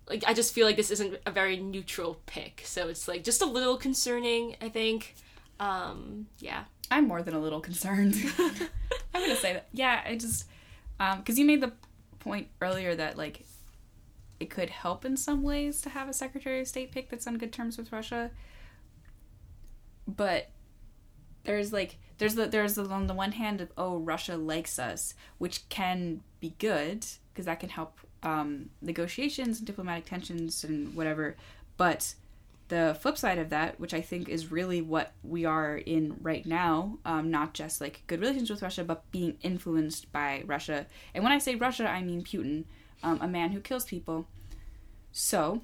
like I just feel like this isn't a very neutral pick. So it's like just a little concerning. I think. Um, yeah. I'm more than a little concerned. I'm gonna say that. Yeah, I just because you made the point earlier that like it could help in some ways to have a Secretary of State pick that's on good terms with Russia, but there's like there's the there's the, on the one hand of oh Russia likes us, which can be good because that can help um, negotiations and diplomatic tensions and whatever, but the flip side of that, which I think is really what we are in right now, um, not just like good relations with Russia, but being influenced by Russia. And when I say Russia, I mean Putin, um, a man who kills people. So,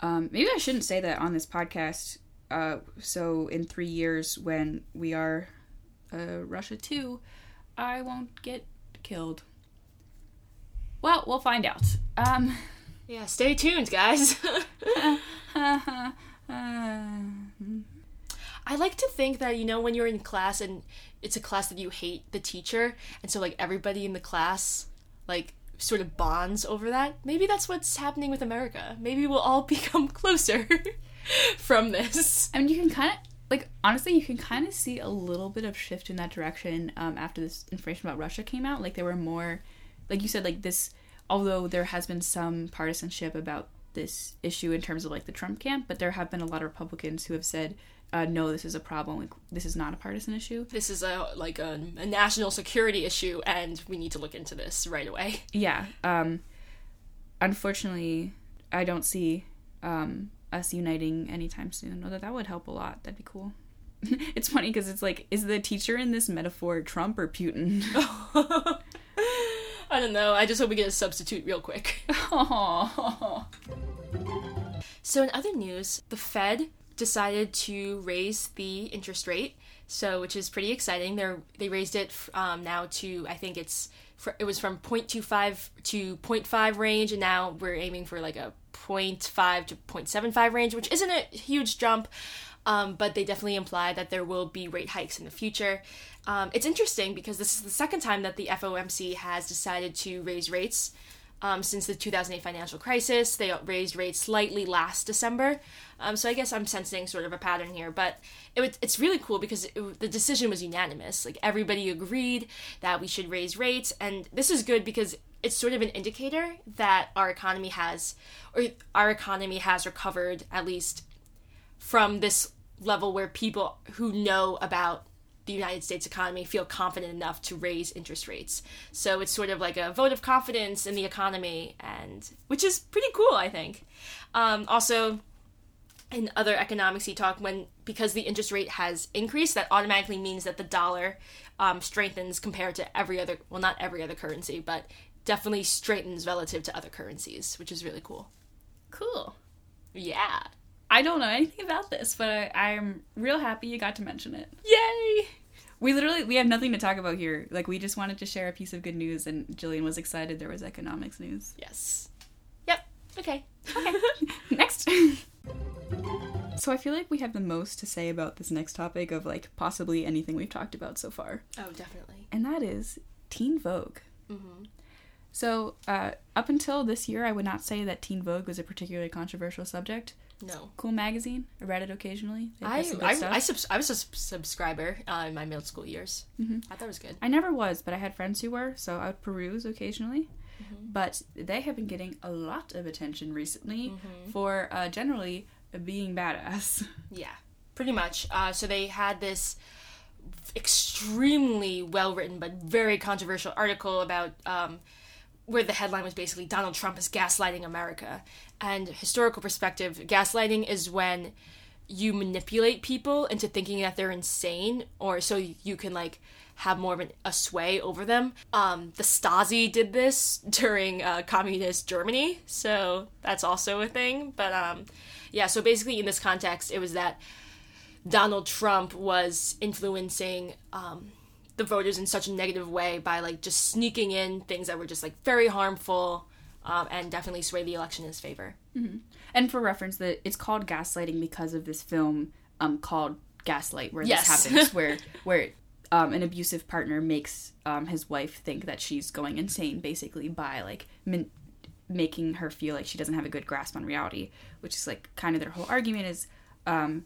um, maybe I shouldn't say that on this podcast. Uh, so, in three years, when we are uh, Russia too, I won't get killed. Well, we'll find out. Um, Yeah. Stay tuned, guys. I like to think that you know when you're in class and it's a class that you hate the teacher, and so like everybody in the class like sort of bonds over that. Maybe that's what's happening with America. Maybe we'll all become closer from this. I mean, you can kind of like honestly, you can kind of see a little bit of shift in that direction um, after this information about Russia came out. Like there were more, like you said, like this. Although there has been some partisanship about this issue in terms of like the Trump camp, but there have been a lot of Republicans who have said, uh, "No, this is a problem. Like, this is not a partisan issue." This is a like a, a national security issue, and we need to look into this right away. Yeah. Um, unfortunately, I don't see um, us uniting anytime soon. Although that would help a lot. That'd be cool. it's funny because it's like, is the teacher in this metaphor Trump or Putin? I don't know. I just hope we get a substitute real quick. So, in other news, the Fed decided to raise the interest rate, so which is pretty exciting. They're they raised it um, now to I think it's for, it was from 0.25 to 0.5 range, and now we're aiming for like a 0.5 to 0.75 range, which isn't a huge jump. Um, but they definitely imply that there will be rate hikes in the future. Um, it's interesting because this is the second time that the FOMC has decided to raise rates um, since the 2008 financial crisis. They raised rates slightly last December. Um, so I guess I'm sensing sort of a pattern here. But it, it's really cool because it, the decision was unanimous. Like everybody agreed that we should raise rates. And this is good because it's sort of an indicator that our economy has, or our economy has recovered at least from this level where people who know about the United States economy feel confident enough to raise interest rates. So it's sort of like a vote of confidence in the economy, and which is pretty cool, I think. Um, also, in other economics he talked when because the interest rate has increased that automatically means that the dollar um, strengthens compared to every other well not every other currency but definitely strengthens relative to other currencies which is really cool Cool. yeah I don't know anything about this, but I, I'm real happy you got to mention it. yay We literally we have nothing to talk about here. Like we just wanted to share a piece of good news, and Jillian was excited there was economics news. yes yep okay okay Next. so I feel like we have the most to say about this next topic of like possibly anything we've talked about so far, oh definitely and that is Teen Vogue. Mhm. So uh, up until this year, I would not say that Teen Vogue was a particularly controversial subject. No Cool magazine. I read it occasionally. I have some good I. I, subs- I was a subscriber uh, in my middle school years. Mhm. I thought it was good. I never was, but I had friends who were, so I would peruse occasionally. Mm-hmm. But they have been getting a lot of attention recently Mm-hmm. for uh, generally being badass. Yeah, pretty much. Uh, so they had this extremely well written but very controversial article about um, where the headline was basically Donald Trump is gaslighting America. And historical perspective, gaslighting is when you manipulate people into thinking that they're insane or so you can like have more of an, a sway over them. Um, the Stasi did this during uh, communist Germany, so that's also a thing. But um, yeah, so basically in this context, it was that Donald Trump was influencing um, the voters in such a negative way by like just sneaking in things that were just like very harmful um, and definitely sway the election in his favor. And for reference, that it's called gaslighting because of this film um, called Gaslight, where Yes. this happens, where where um, an abusive partner makes um, his wife think that she's going insane, basically by like min- making her feel like she doesn't have a good grasp on reality, which is like kind of their whole argument is. Um,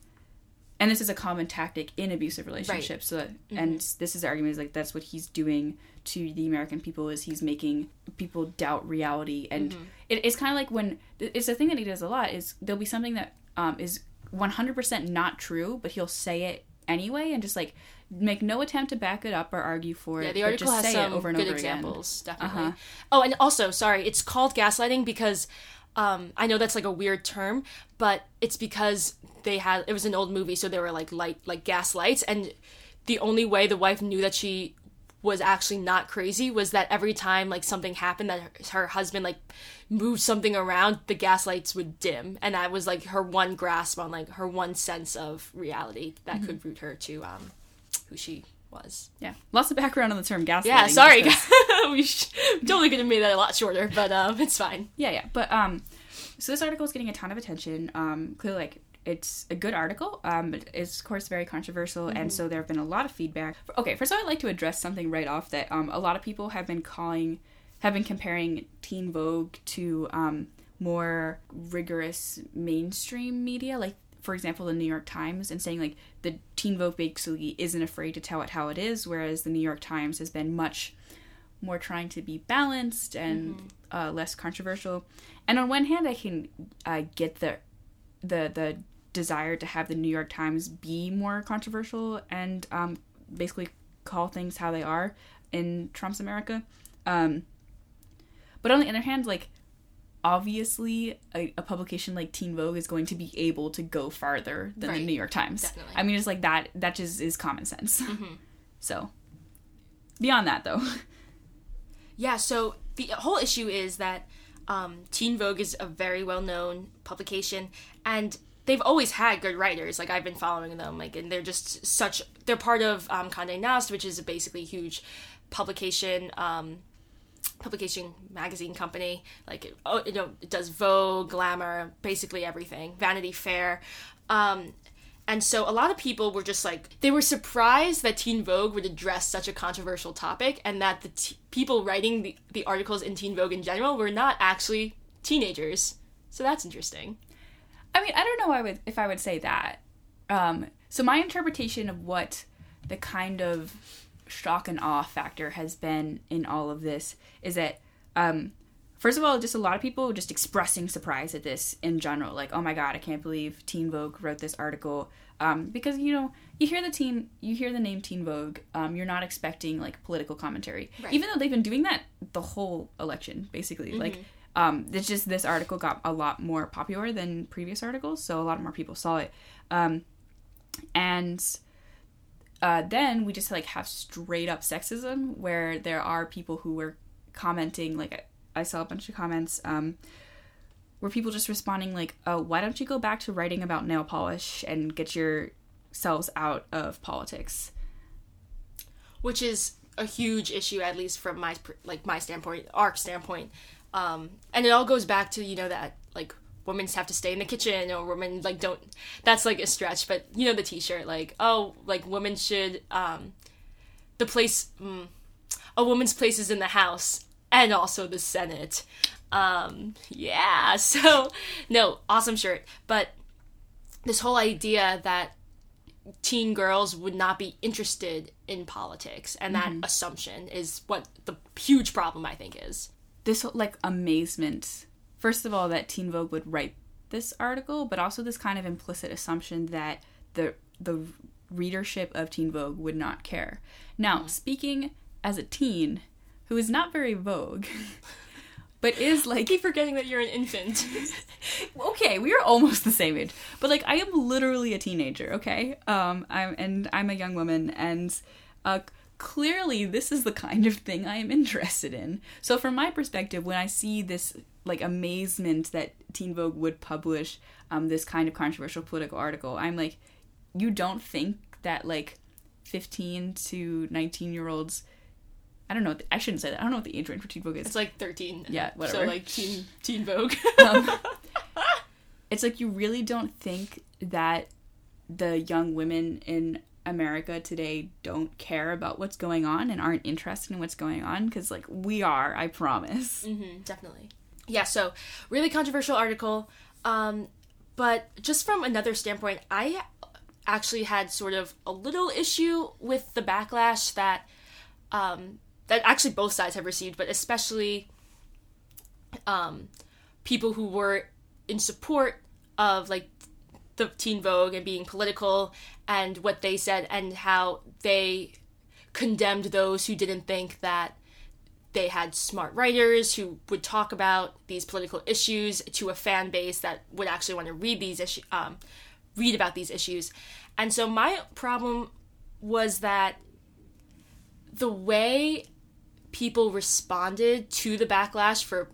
and this is a common tactic in abusive relationships. So, that, and this is the argument is like that's what he's doing to the American people is he's making people doubt reality, and it, it's kind of like when it's a thing that he does a lot is there'll be something that um, is one hundred percent not true, but he'll say it anyway, and just like make no attempt to back it up or argue for Yeah, it. the article just has say some it over and good over again. examples, definitely. Uh-huh. Oh, and also, sorry, it's called gaslighting because um, I know that's like a weird term, but it's because they had it was an old movie, so they were like light like gas lights, and the only way the wife knew that she was actually not crazy was that every time like something happened that her, her husband like moved something around the gas lights would dim and that was like her one grasp on like her one sense of reality that Mm-hmm. could root her to um who she was Yeah, lots of background on the term gaslighting. yeah, sorry. we sh- totally could have made that a lot shorter, but um, it's fine. Yeah, yeah. But um so this article is getting a ton of attention. Um clearly like it's a good article, um, but it's of course very controversial, and so there have been a lot of feedback. Okay, first of all, I'd like to address something right off that um, a lot of people have been calling, have been comparing Teen Vogue to um, more rigorous mainstream media, like for example the New York Times, and saying like the Teen Vogue basically isn't afraid to tell it how it is, whereas the New York Times has been much more trying to be balanced and uh, less controversial. And on one hand, I can uh, get the the the desire to have the New York Times be more controversial and um, basically call things how they are in Trump's America. Um, but on the other hand, like obviously a, a publication like Teen Vogue is going to be able to go farther than the New York Times. Definitely. I mean, it's like that. That just is common sense. So beyond that, though. Yeah, so the whole issue is that um, Teen Vogue is a very well known publication, and they've always had good writers. Like I've been following them, like, and they're just such. They're part of um, Condé Nast, which is a basically huge publication. Um, publication magazine company like it, oh, you know it does vogue glamour basically everything vanity fair um and so a lot of people were just like they were surprised that teen vogue would address such a controversial topic and that the t- people writing the, the articles in teen vogue in general were not actually teenagers so that's interesting I mean, I don't know I would, if I would say that. Um, so my interpretation of what the kind of shock and awe factor has been in all of this is that, um, first of all, just a lot of people just expressing surprise at this in general. Like, oh my god, I can't believe Teen Vogue wrote this article. Um, because you know, you hear the teen, you hear the name Teen Vogue, um, you're not expecting like political commentary, Right. even though they've been doing that the whole election, basically. Like, um, it's just this article got a lot more popular than previous articles, so a lot more people saw it. Um, and uh, then we just like have straight up sexism where there are people who were commenting like I saw a bunch of comments um, where people just responding like, "Oh, why don't you go back to writing about nail polish and get yourselves out of politics?" Which is a huge issue, at least from my like my standpoint, our standpoint, um, and it all goes back to you know that like women have to stay in the kitchen or women like don't that's like a stretch but you know the t-shirt like oh like women should um the place mm, a woman's place is in the house and also the senate. Um yeah so no awesome shirt. But this whole idea that teen girls would not be interested in politics and that mm-hmm. assumption is what the huge problem i think is this like amazement first of all that Teen Vogue would write this article, but also this kind of implicit assumption that the the readership of Teen Vogue would not care. Now, mm. speaking as a teen who is not very Vogue, but is like I keep forgetting that you're an infant. okay, we are almost the same age, but like I am literally a teenager. Okay, um, I'm and I'm a young woman, and uh, clearly this is the kind of thing I am interested in. So from my perspective, when I see this like amazement that Teen Vogue would publish um, this kind of controversial political article, I'm like, you don't think that like 15 to 19 year olds I don't know. I shouldn't say that. I don't know what the age range for Teen Vogue is. It's like 13. Yeah, whatever. So like Teen Teen Vogue. um, it's like you really don't think that the young women in America today don't care about what's going on and aren't interested in what's going on because like we are, I promise. Mm-hmm, definitely. Yeah. So really controversial article. Um, but just from another standpoint, I actually had sort of a little issue with the backlash that um, that actually both sides have received, but especially um, people who were in support of like the Teen Vogue and being political and what they said and how they condemned those who didn't think that they had smart writers who would talk about these political issues to a fan base that would actually want to read these issues, um, read about these issues. And so my problem was that the way people responded to the backlash for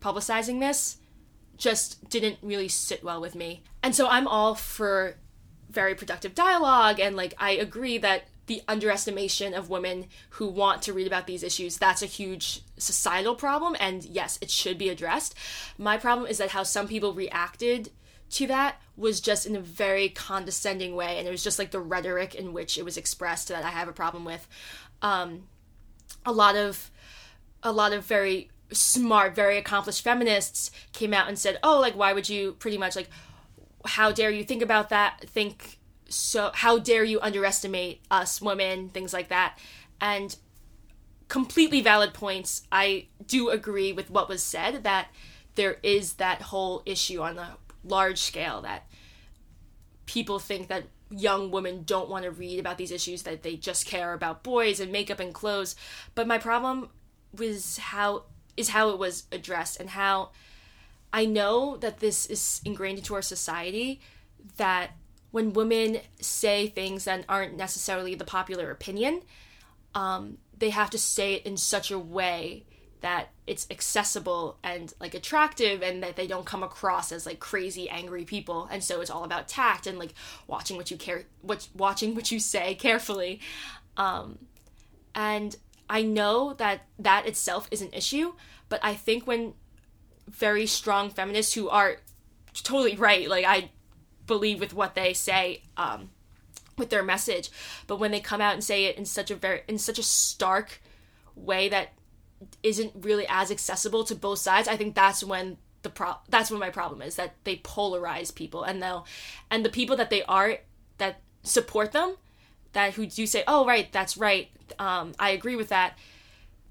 publicizing this just didn't really sit well with me. And so I'm all for very productive dialogue and like I agree that the underestimation of women who want to read about these issues that's a huge societal problem and yes it should be addressed. My problem is that how some people reacted to that was just in a very condescending way and it was just like the rhetoric in which it was expressed that i have a problem with. Um, a lot of a lot of very smart, very accomplished feminists came out and said, "Oh, like why would you pretty much like how dare you think about that? Think so how dare you underestimate us women, things like that." And completely valid points. I do agree with what was said that there is that whole issue on a large scale that people think that young women don't want to read about these issues that they just care about boys and makeup and clothes but my problem was how is how it was addressed and how I know that this is ingrained into our society that when women say things that aren't necessarily the popular opinion, um, they have to say it in such a way that it's accessible and like attractive and that they don't come across as like crazy angry people. And so it's all about tact and like watching what you care what watching what you say carefully. Um and I know that that itself is an issue, but I think when very strong feminists who are totally right, like I believe with what they say, um, with their message, but when they come out and say it in such a very in such a stark way that isn't really as accessible to both sides, I think that's when the pro that's when my problem is that they polarize people and they'll and the people that they are that support them that who do say, "Oh, right, that's right. Um, I agree with that."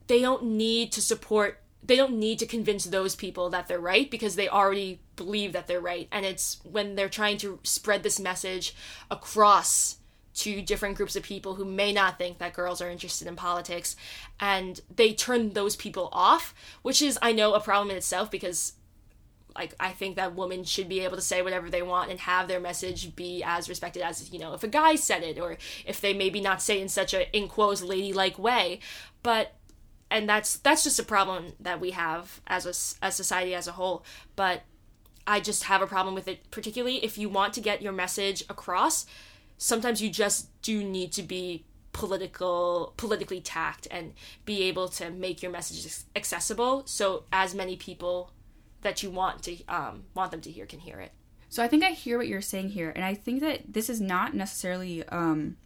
They don't need to support. They don't need to convince those people that they're right because they already believe that they're right. And it's when they're trying to spread this message across to different groups of people who may not think that girls are interested in politics and they turn those people off which is i know a problem in itself because like I think that women should be able to say whatever they want and have their message be as respected as you know if a guy said it or if they maybe not say it in such a in quotes ladylike way but and that's that's just a problem that we have as a as society as a whole but I just have a problem with it particularly if you want to get your message across sometimes you just do need to be political politically tact and be able to make your messages accessible so as many people that you want to um, want them to hear can hear it. So I think I hear what you're saying here, and I think that this is not necessarily um,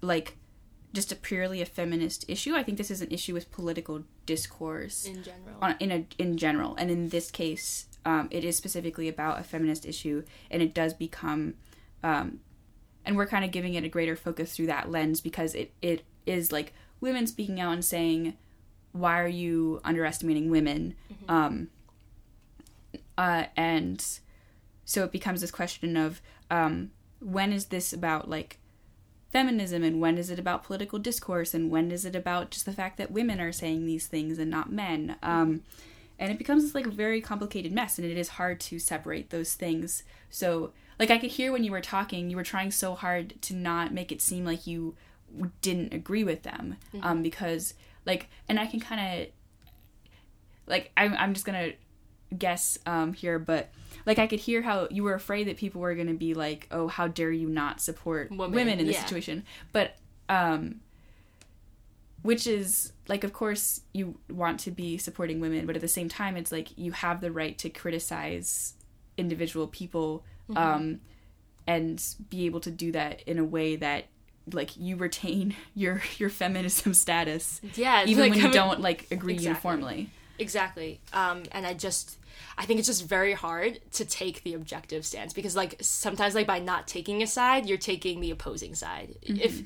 like just a purely a feminist issue. I think this is an issue with political discourse in general. On, in a in general, and in this case, um, it is specifically about a feminist issue, and it does become, um, and we're kind of giving it a greater focus through that lens because it it is like women speaking out and saying, "Why are you underestimating women?" Mm-hmm. Um, uh, and so it becomes this question of um, when is this about like feminism and when is it about political discourse and when is it about just the fact that women are saying these things and not men um, and it becomes this like a very complicated mess and it is hard to separate those things so like i could hear when you were talking you were trying so hard to not make it seem like you didn't agree with them mm-hmm. um, because like and i can kind of like I'm, I'm just gonna guess um, here, but like I could hear how you were afraid that people were going to be like, "Oh, how dare you not support women, women in this yeah. situation?" But um, which is like, of course, you want to be supporting women, but at the same time, it's like you have the right to criticize individual people mm-hmm. um, and be able to do that in a way that like you retain your your feminism status yeah even like, when you don't like agree exactly. uniformly exactly um and i just I think it's just very hard to take the objective stance because like sometimes like by not taking a side, you're taking the opposing side. Mm-hmm. If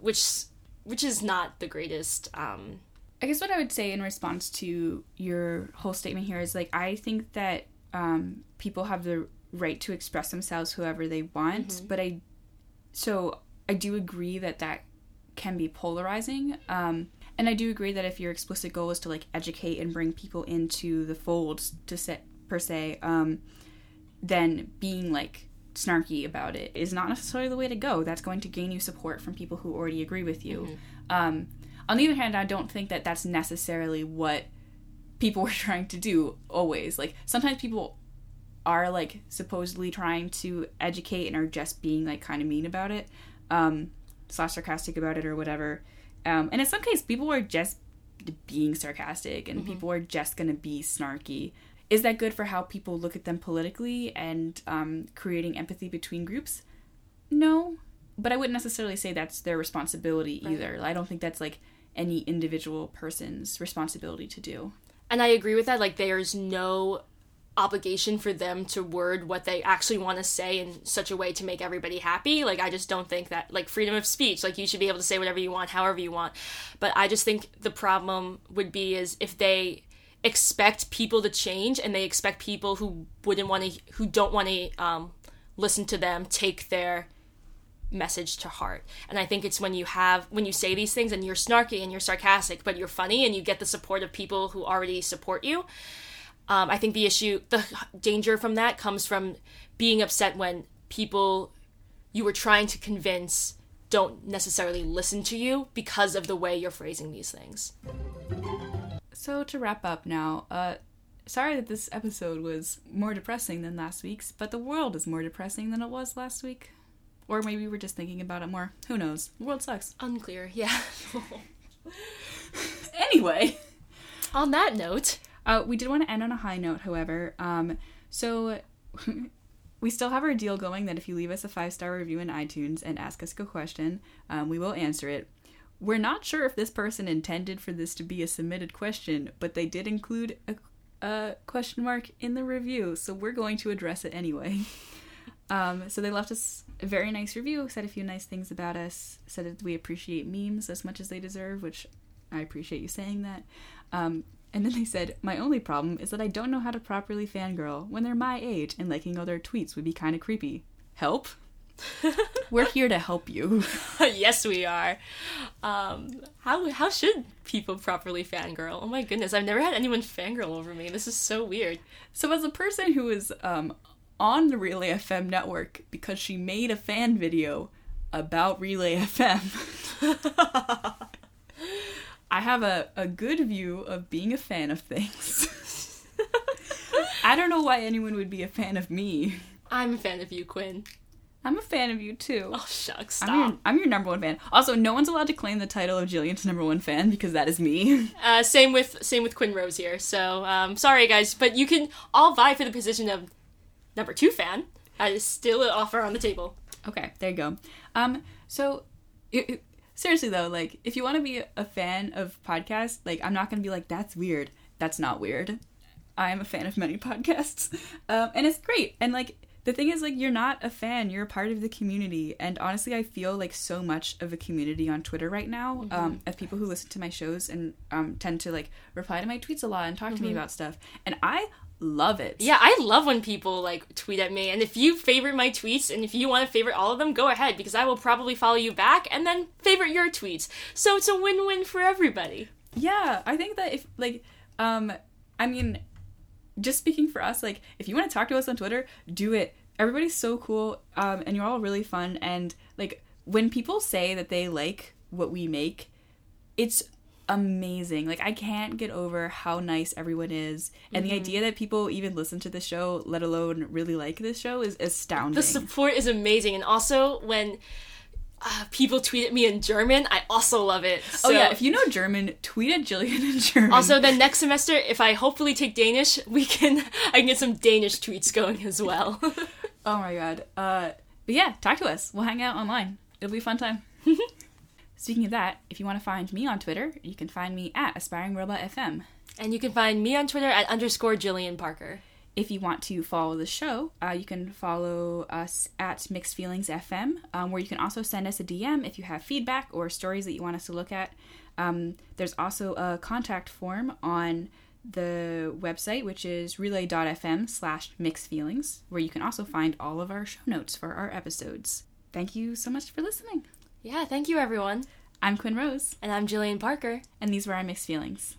which which is not the greatest um I guess what I would say in response to your whole statement here is like I think that um people have the right to express themselves whoever they want, mm-hmm. but I so I do agree that that can be polarizing. Um and I do agree that if your explicit goal is to like educate and bring people into the fold to set per se, um, then being like snarky about it is not necessarily the way to go. That's going to gain you support from people who already agree with you. Mm-hmm. Um, on the other hand, I don't think that that's necessarily what people were trying to do always. Like sometimes people are like supposedly trying to educate and are just being like kind of mean about it, um, slash sarcastic about it or whatever. Um, and in some cases, people are just being sarcastic and mm-hmm. people are just going to be snarky. Is that good for how people look at them politically and um, creating empathy between groups? No, but I wouldn't necessarily say that's their responsibility right. either. I don't think that's like any individual person's responsibility to do. And I agree with that. Like, there's no obligation for them to word what they actually want to say in such a way to make everybody happy. Like I just don't think that like freedom of speech, like you should be able to say whatever you want, however you want. But I just think the problem would be is if they expect people to change and they expect people who wouldn't want to who don't want to um, listen to them take their message to heart. And I think it's when you have when you say these things and you're snarky and you're sarcastic, but you're funny and you get the support of people who already support you um, I think the issue, the danger from that comes from being upset when people you were trying to convince don't necessarily listen to you because of the way you're phrasing these things. So to wrap up now, uh, sorry that this episode was more depressing than last week's, but the world is more depressing than it was last week. Or maybe we're just thinking about it more. Who knows? The world sucks. Unclear, yeah. anyway. On that note, uh, we did want to end on a high note, however. Um, so we still have our deal going that if you leave us a five star review in iTunes and ask us a question, um, we will answer it. We're not sure if this person intended for this to be a submitted question, but they did include a, a question mark in the review, so we're going to address it anyway. Um, so they left us a very nice review, said a few nice things about us, said that we appreciate memes as much as they deserve, which I appreciate you saying that. Um, and then they said, My only problem is that I don't know how to properly fangirl when they're my age and liking all their tweets would be kind of creepy. Help? We're here to help you. yes, we are. Um, how how should people properly fangirl? Oh my goodness, I've never had anyone fangirl over me. This is so weird. So, as a person who is um, on the Relay FM network because she made a fan video about Relay FM, I have a, a good view of being a fan of things. I don't know why anyone would be a fan of me. I'm a fan of you, Quinn. I'm a fan of you too. Oh shucks, stop. I'm your, I'm your number one fan. Also, no one's allowed to claim the title of Jillian's number one fan because that is me. Uh, same with same with Quinn Rose here. So um, sorry guys, but you can all vie for the position of number two fan. That is still an offer on the table. Okay, there you go. Um, so it, it- seriously though, like if you want to be a fan of podcasts, like I'm not gonna be like that's weird. That's not weird. I am a fan of many podcasts, um, and it's great. And like the thing is, like you're not a fan, you're a part of the community. And honestly, I feel like so much of a community on Twitter right now um, of people who listen to my shows and um, tend to like reply to my tweets a lot and talk to me about stuff. And I love it. Yeah, I love when people like tweet at me, and if you favorite my tweets, and if you want to favorite all of them, go ahead because I will probably follow you back and then favorite your tweets. So it's a win-win for everybody. Yeah, I think that if like um I mean just speaking for us like if you want to talk to us on Twitter, do it. Everybody's so cool um and you're all really fun and like when people say that they like what we make, it's amazing. Like I can't get over how nice everyone is and the idea that people even listen to the show, let alone really like this show is astounding. The support is amazing, and also when uh, people tweet at me in German, I also love it. oh yeah, if you know German, tweet at Jillian in German. Also, then next semester, if I hopefully take Danish, we can I can get some Danish tweets going as well. Oh my god. Uh, but yeah, talk to us. We'll hang out online. It'll be a fun time. Speaking of that, if you want to find me on Twitter, you can find me at Aspiring Robot FM. and you can find me on Twitter at underscore Jillian Parker. If you want to follow the show, uh, you can follow us at Mixed Feelings FM, um, where you can also send us a DM if you have feedback or stories that you want us to look at. Um, there's also a contact form on the website, which is relay.fm slash mixed feelings, where you can also find all of our show notes for our episodes. Thank you so much for listening. Yeah, thank you everyone. I'm Quinn Rose, And I'm Jillian Parker. and these were our mixed feelings.